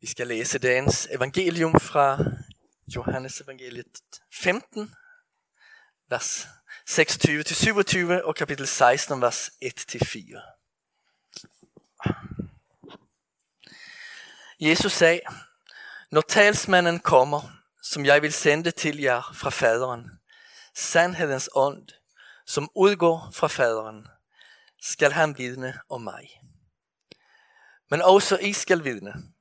Vi skal læse dagens evangelium fra Johannes evangeliet 15, vers 26-27 og kapitel 16, vers 1-4. Jesus sagde, når talsmanden kommer, som jeg vil sende til jer fra faderen, sandhedens ånd, som udgår fra faderen, skal han vidne om mig. Men også I skal vidne,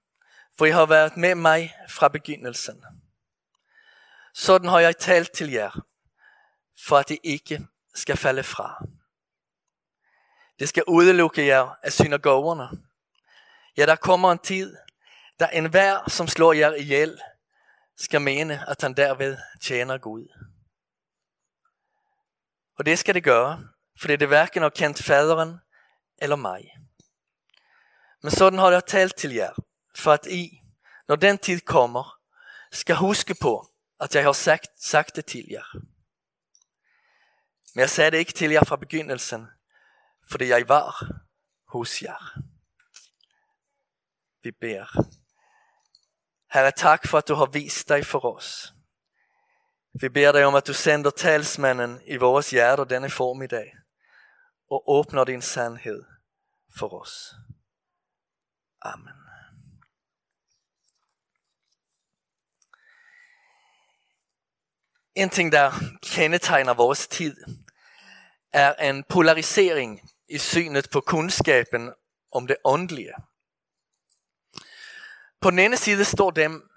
for I har været med mig fra begyndelsen. Sådan har jeg talt til jer, for at I ikke skal falde fra. Det skal udelukke jer af synagogerne. Ja, der kommer en tid, da enhver, som slår jer ihjel, skal mene, at han derved tjener Gud. Og det skal det gøre, for det hverken har kendt faderen eller mig. Men sådan har jeg talt til jer, for at I, når den tid kommer, skal huske på, at jeg har sagt, sagt det til jer. Men jeg sagde det ikke til jer fra begyndelsen, fordi jeg var hos jer. Vi beder. Herre, tak for at du har vist dig for os. Vi beder dig om, at du sender talsmanden i vores hjerter denne formiddag og åbner din sandhed for os. Amen. En ting, der kendetegner vores tid, er en polarisering i synet på kunskapen om det åndelige. På den ene side står dem,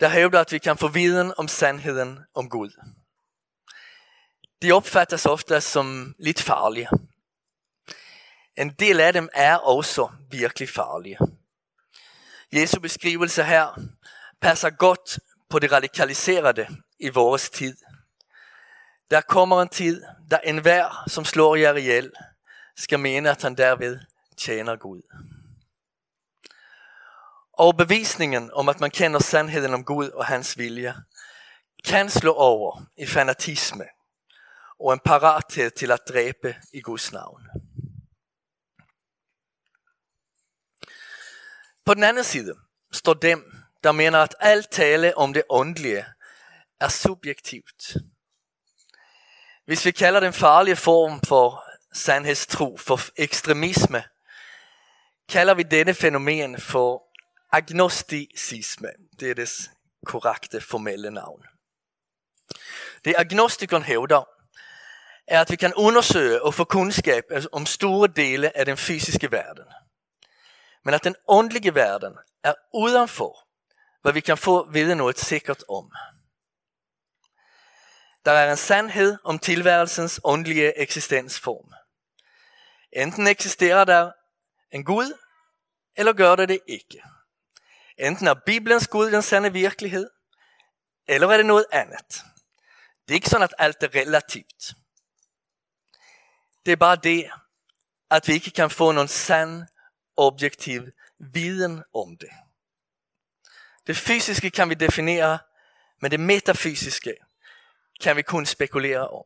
der hævder, at vi kan få viden om sandheden om Gud. De opfattes ofte som lidt farlige. En del af dem er også virkelig farlige. Jesu beskrivelse her passer godt på det radikaliserede i vores tid. Der kommer en tid, der enhver, som slår jer ihjel, skal mene, at han derved tjener Gud. Og bevisningen om, at man kender sandheden om Gud og hans vilje, kan slå over i fanatisme og en parathed til at dræbe i Guds navn. På den anden side står dem, der mener, at alt tale om det åndelige er subjektivt. Hvis vi kalder den farlige form for sandhedstro, for ekstremisme, kalder vi denne fænomen for agnosticisme. Det er det korrekte formelle navn. Det agnostikeren hævder, er at vi kan undersøge og få kundskab om store dele af den fysiske verden. Men at den åndelige verden er udenfor, hvad vi kan få vide noget sikkert om. Der er en sandhed om tilværelsens åndelige eksistensform. Enten eksisterer der en Gud, eller gør det det ikke. Enten er Bibelens Gud den sande virkelighed, eller er det noget andet. Det er ikke sådan, at alt er relativt. Det er bare det, at vi ikke kan få nogen sand, objektiv viden om det. Det fysiske kan vi definere, men det metafysiske kan vi kun spekulere om.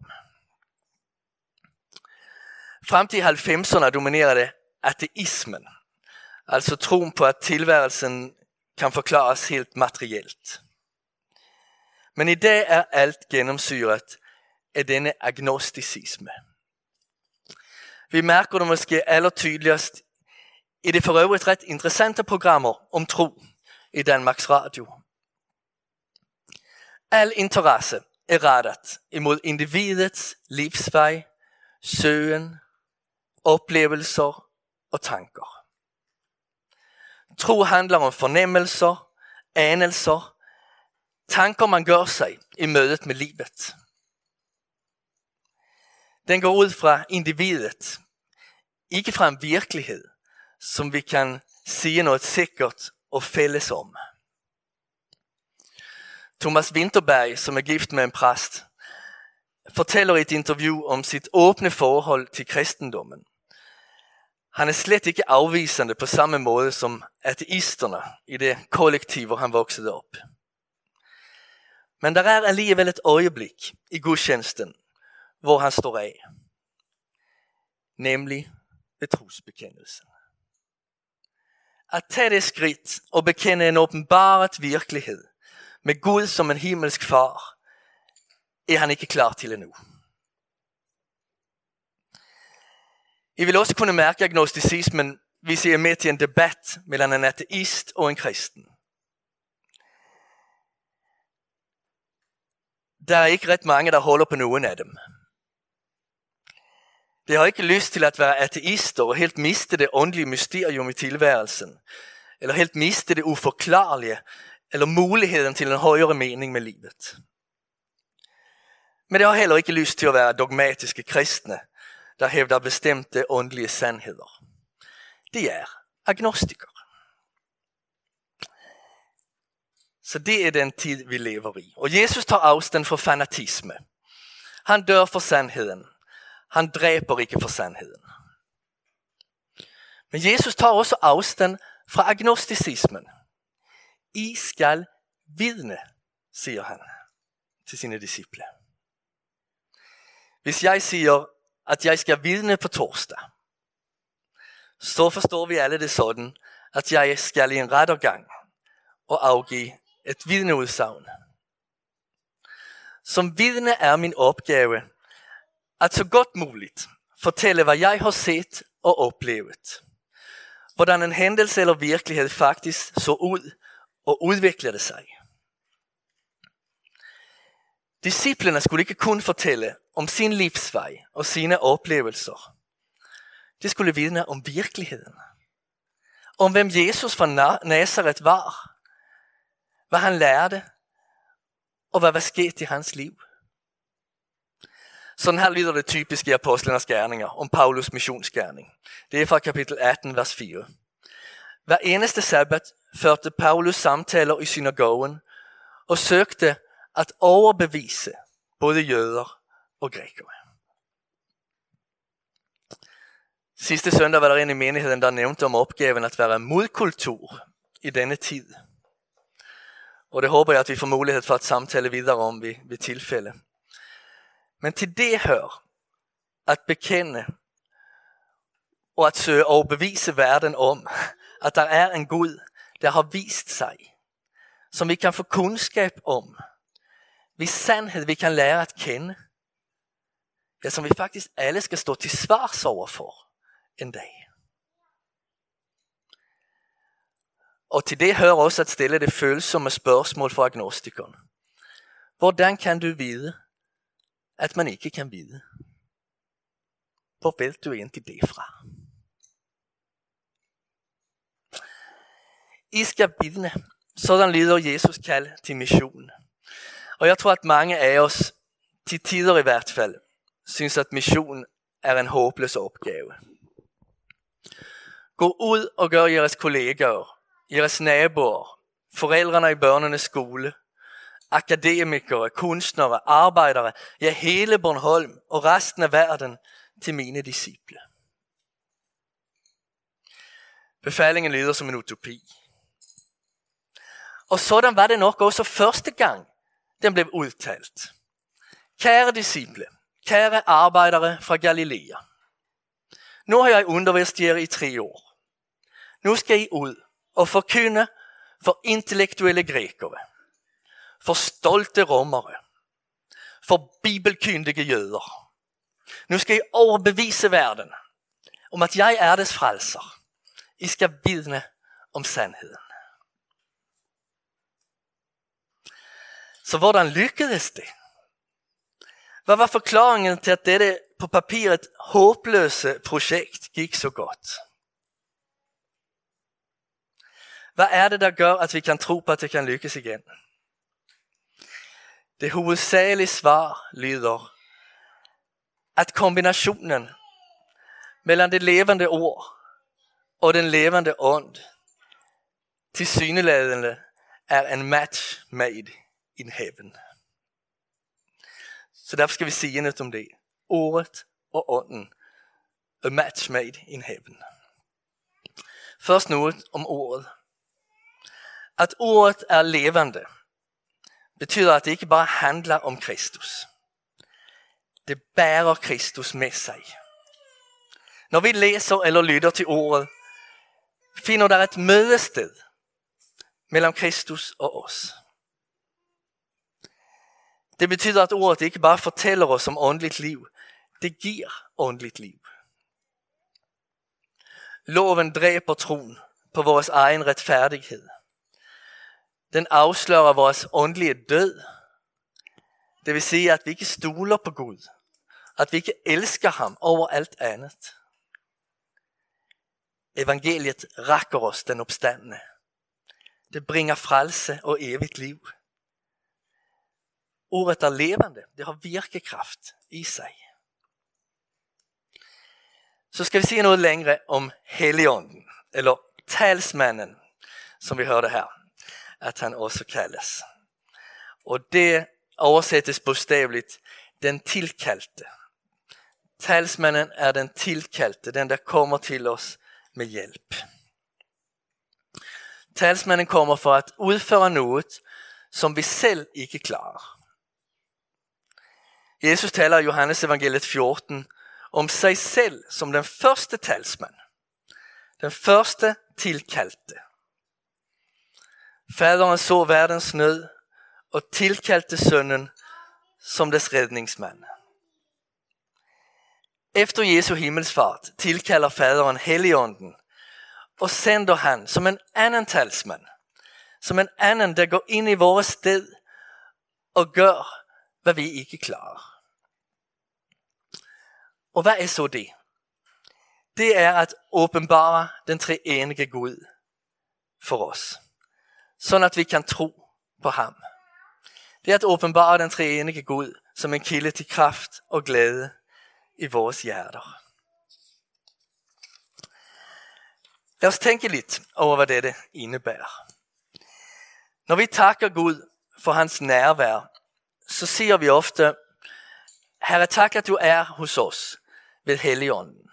Frem til 90'erne dominerede ateismen, altså troen på at tilværelsen kan forklares helt materielt. Men i dag er alt gennemsyret af denne agnosticisme. Vi mærker det måske aller tydeligst i det for øvrigt ret interessante programmer om tro i Danmarks Radio. Al interesse er rettet imod individets livsvej, søgen, oplevelser og tanker. Tro handler om fornemmelser, anelser, tanker man gør sig i mødet med livet. Den går ud fra individet, ikke fra en virkelighed, som vi kan sige noget sikkert og fælles om. Thomas Winterberg, som er gift med en præst, fortæller i et interview om sit åbne forhold til kristendommen. Han er slet ikke afvisende på samme måde som ateisterne i det kollektiv, hvor han voksede op. Men der er alligevel et øjeblik i gudstjenesten, hvor han står af. Nemlig ved trosbekendelsen. At tage det skridt og bekende en åbenbaret virkelighed med Gud som en himmelsk far, er han ikke klar til endnu. I vil også kunne mærke agnosticismen, hvis I er med til en debat mellem en ateist og en kristen. Der er ikke ret mange, der holder på nogen af dem. De har ikke lyst til at være ateister og helt miste det åndelige mysterium i tilværelsen. Eller helt miste det uforklarlige, eller muligheden til en højere mening med livet. Men det har heller ikke lyst til at være dogmatiske kristne, der hævder bestemte åndelige sandheder. De er agnostikere. Så det er den tid, vi lever i. Og Jesus tar afstand fra fanatisme. Han dør for sandheden. Han dræber ikke for sandheden. Men Jesus tar også afstand fra agnosticismen. I skal vidne, siger han til sine disciple. Hvis jeg siger, at jeg skal vidne på torsdag, så forstår vi alle det sådan, at jeg skal i en rettergang og afgive et vidneudsagn. Som vidne er min opgave at så godt muligt fortælle, hvad jeg har set og oplevet. Hvordan en hændelse eller virkelighed faktisk så ud og udviklede sig. Disciplerne skulle ikke kun fortælle om sin livsvej og sine oplevelser. De skulle vidne om virkeligheden. Om hvem Jesus fra Nazareth var. Hvad han lærte. Og hvad var sket i hans liv. Sådan her lyder det typisk i apostlenes gerninger om Paulus missionsgerning. Det er fra kapitel 18, vers 4. Hver eneste sabbat førte Paulus samtaler i synagogen og søgte at overbevise både jøder og grækere. Sidste søndag var der en i menigheden, der nævnte om opgaven at være modkultur i denne tid. Og det håber jeg, at vi får mulighed for at samtale videre om ved, ved tilfælde. Men til det hør at bekende og at søge overbevise verden om, at der er en Gud, der har vist sig, som vi kan få kunskab om, hvis sandhed vi kan lære at kende, ja, som vi faktisk alle skal stå til svars overfor en dag. Og til det hører også at stille det følsomme spørgsmål for agnostikeren. Hvordan kan du vide, at man ikke kan vide? Hvor ved du egentlig det fra? I skal vidne. Sådan lyder Jesus kald til mission. Og jeg tror, at mange af os, til tider i hvert fald, synes, at mission er en håbløs opgave. Gå ud og gør jeres kollegaer, jeres naboer, forældrene i børnenes skole, akademikere, kunstnere, arbejdere, ja hele Bornholm og resten af verden til mine disciple. Befalingen lyder som en utopi. Og sådan var det nok også første gang, den blev udtalt. Kære disciple, kære arbejdere fra Galilea. Nu har jeg undervist jer i tre år. Nu skal I ud og forkynde for intellektuelle grækere, for stolte romere, for bibelkyndige jøder. Nu skal I overbevise verden om at jeg er dets frelser. I skal vidne om sandheden. Så hvordan lykkedes det? Hvad var forklaringen til at dette på papiret håbløse projekt gik så godt? Hvad er det, der gør, at vi kan tro på, at det kan lykkes igen? Det hovedsagelige svar lyder, at kombinationen mellem det levende ord og den levende ånd til syneladende er en match made in heaven. Så derfor skal vi sige noget om det. Ordet og ånden. A match made in heaven. Først noget om ordet. At ordet er levende betyder at det ikke bare handler om Kristus. Det bærer Kristus med sig. Når vi læser eller lytter til ordet, finder der et mødested mellem Kristus og os. Det betyder at ordet ikke bare fortæller os om åndeligt liv, det giver åndeligt liv. Loven dræber troen på vores egen retfærdighed. Den afslører vores åndelige død. Det vil sige, at vi ikke stoler på Gud. At vi ikke elsker ham over alt andet. Evangeliet rækker os den opstandende. Det bringer frelse og evigt liv. Ordet er levende. Det har virkekraft i sig. Så skal vi se noget længere om Helligånden, eller talsmanden, som vi hørte her, at han også kaldes. Og det oversættes bogstaveligt den tilkaldte. Talsmanden er den tilkaldte, den der kommer til os med hjælp. Talsmanden kommer for at udføre noget, som vi selv ikke klarer. Jesus taler i Johannes evangeliet 14 om sig selv som den første talsmand. Den første tilkaldte. Faderen så verdens nød og tilkaldte sønnen som dess redningsmand. Efter Jesu himmelsfart tilkalder faderen Helligånden og sender han som en anden talsmand, som en anden, der går ind i vores sted og gør, hvad vi ikke klarer. Og hvad er så det? Det er at åbenbare den treenige Gud for os, sådan at vi kan tro på ham. Det er at åbenbare den treenige Gud som en kilde til kraft og glæde i vores hjerter. Lad os tænke lidt over, hvad dette indebærer. Når vi takker Gud for hans nærvær, så siger vi ofte, Herre tak, at du er hos os ved Helligånden.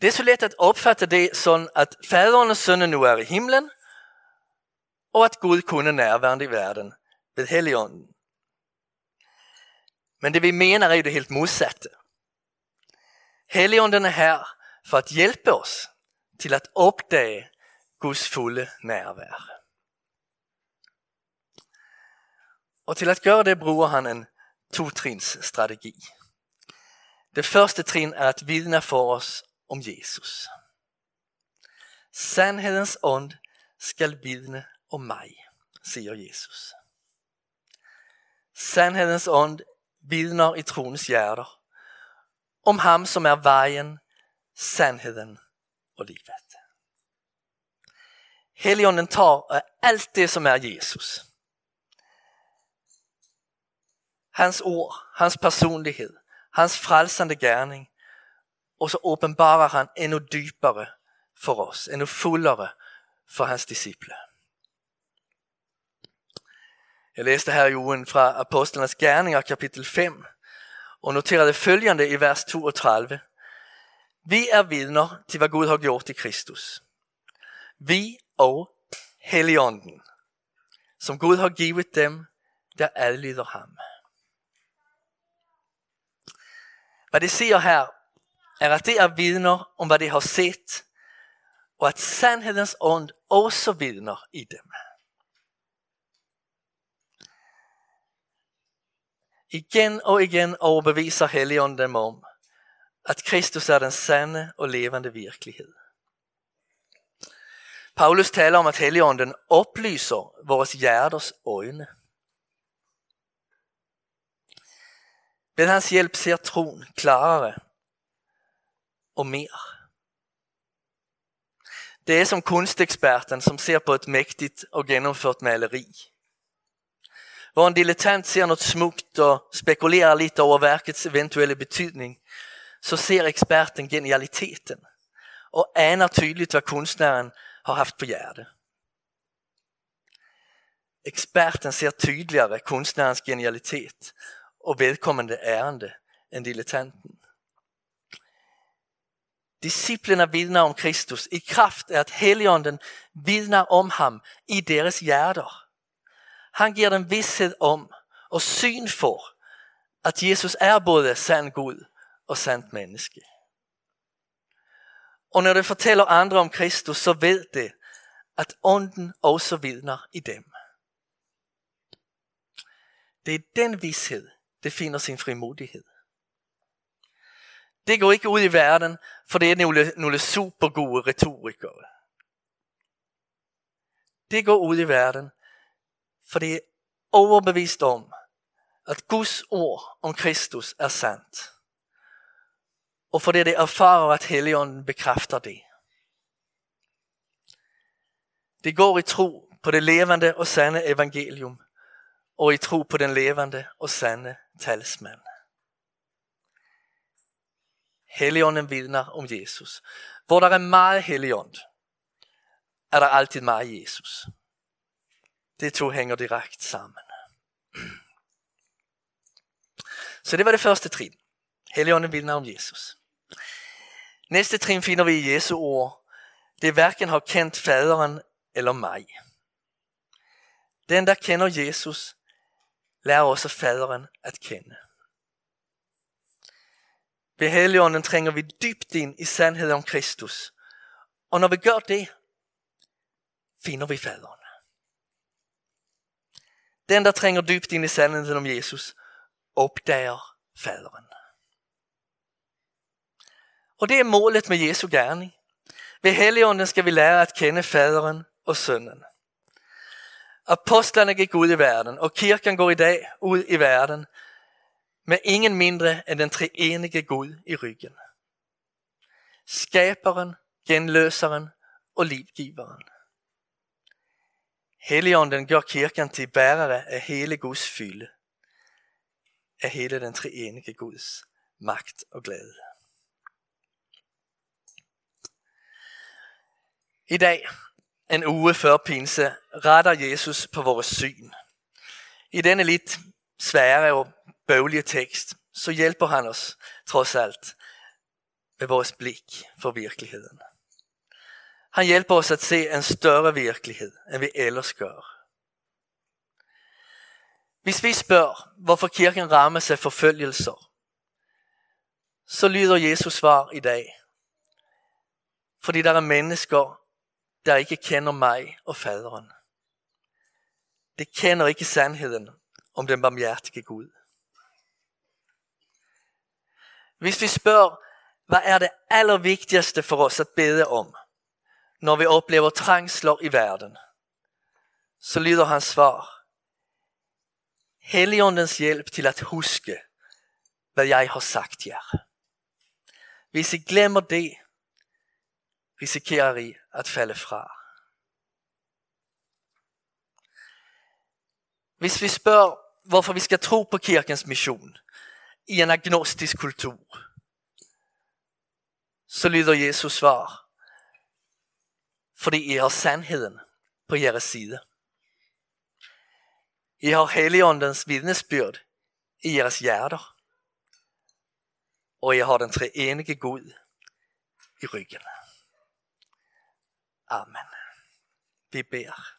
Det er så let at opfatte det sådan, at faderen og sønnen nu er i himlen, og at Gud kun er nærværende i verden ved Helligånden. Men det vi mener er jo det helt modsatte. Helligånden er her for at hjælpe os til at opdage Guds fulde nærvær. Og til at gøre det bruger han en totrins strategi. Det første trin er at vidne for os om Jesus. Sandhedens ånd skal vidne om mig, siger Jesus. Sandhedens ånd vidner i troens hjerter om ham som er vejen, sandheden og livet. Helligånden tar alt det som er Jesus. Hans ord, hans personlighed, hans frelsende gärning och så åbenbarer han ännu djupare för oss, ännu fullare för hans disciple. Jag läste här jorden från Apostlarnas gärningar kapitel 5 och noterade följande i vers 32. Vi är vidner till vad Gud har gjort i Kristus. Vi och Helligånden, som Gud har givit dem, der adlyder ham. Hvad det siger her, er at det er vidner om hvad de har set, og at sandhedens ånd også vidner i dem. Igen og igen overbeviser Helligånden dem om, at Kristus er den sande og levende virkelighed. Paulus taler om, at Helligånden oplyser vores hjerters øjne. Ved hans hjælp ser tron klarare och mer. Det är som konstexperten som ser på ett mäktigt och genomfört maleri. Var en dilettant ser något smukt och spekulerar lite över verkets eventuella betydning så ser experten genialiteten och aner tydeligt, vad konstnären har haft på hjerte. Experten ser tydligare konstnärens genialitet og vedkommende ärende än dilettanten. Disciplerna vidnar om Kristus i kraft är att Helligånden vittnar om ham i deras hjärter. Han ger dem visshet om och syn för att Jesus är både sann Gud och sant menneske. Og når du fortæller andre om Kristus, så ved det, at ånden også vidner i dem. Det er den vidshed, det finder sin frimodighed. Det går ikke ud i verden, for det er nogle, nogle super gode retorikere. Det går ud i verden, for det er overbevist om, at Guds ord om Kristus er sandt. Og for det erfarer, at Helligånden bekræfter det. Det går i tro på det levende og sande evangelium, og i tro på den levende og sande talsmand. Helligånden vidner om Jesus. Hvor der er meget helligånd, er der altid meget Jesus. Det to hænger direkte sammen. Så det var det første trin. Helligånden vidner om Jesus. Næste trin finder vi i Jesu ord. Det hverken har kendt faderen eller mig. Den, der kender Jesus, lær også faderen at kende. Ved Helligånden trænger vi dybt ind i sandheden om Kristus. Og når vi gør det, finder vi faderen. Den, der trænger dybt ind i sandheden om Jesus, opdager faderen. Og det er målet med Jesu gerning. Ved Helligånden skal vi lære at kende faderen og sønnen. Apostlerne gik ud i verden, og kirken går i dag ud i verden med ingen mindre end den treenige Gud i ryggen. Skaberen, genløseren og livgiveren. Helligånden gør kirken til bærere af hele Guds fylde. Af hele den treenige Guds magt og glæde. I dag, en uge før pinse, retter Jesus på vores syn. I denne lidt svære og bøvlige tekst, så hjælper han os trods alt med vores blik for virkeligheden. Han hjælper os at se en større virkelighed, end vi ellers gør. Hvis vi spørger, hvorfor kirken rammes sig forfølgelser, så lyder Jesus svar i dag. Fordi der er mennesker, der ikke kender mig og faderen. Det kender ikke sandheden om den barmhjertige Gud. Hvis vi spørger, hvad er det allervigtigste for os at bede om, når vi oplever trængsler i verden, så lyder hans svar, Helligåndens hjælp til at huske, hvad jeg har sagt jer. Hvis I glemmer det, risikerer I at falde fra. Hvis vi spørger, hvorfor vi skal tro på kirkens mission i en agnostisk kultur, så lyder Jesus svar, fordi I har sandheden på jeres side. I har Helligåndens vidnesbyrd i jeres hjerter, og I har den treenige Gud i ryggen. Amen. Vi ber.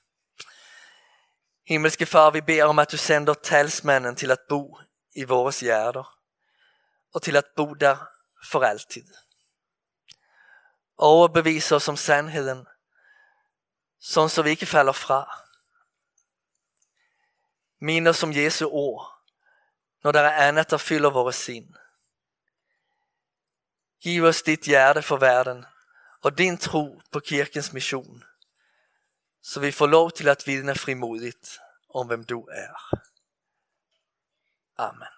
Himmelske far, vi ber om att du sänder talsmännen till att bo i våra hjärter och till att bo där för alltid. Overbevis oss om sandheden, sådan så vi ikke falder fra. Mind os om Jesu ord, når der er andet, der fylder vores sind. Giv os dit hjerte for verden, og din tro på kirkens mission, så vi får lov til at vidne frimodigt om hvem du er. Amen.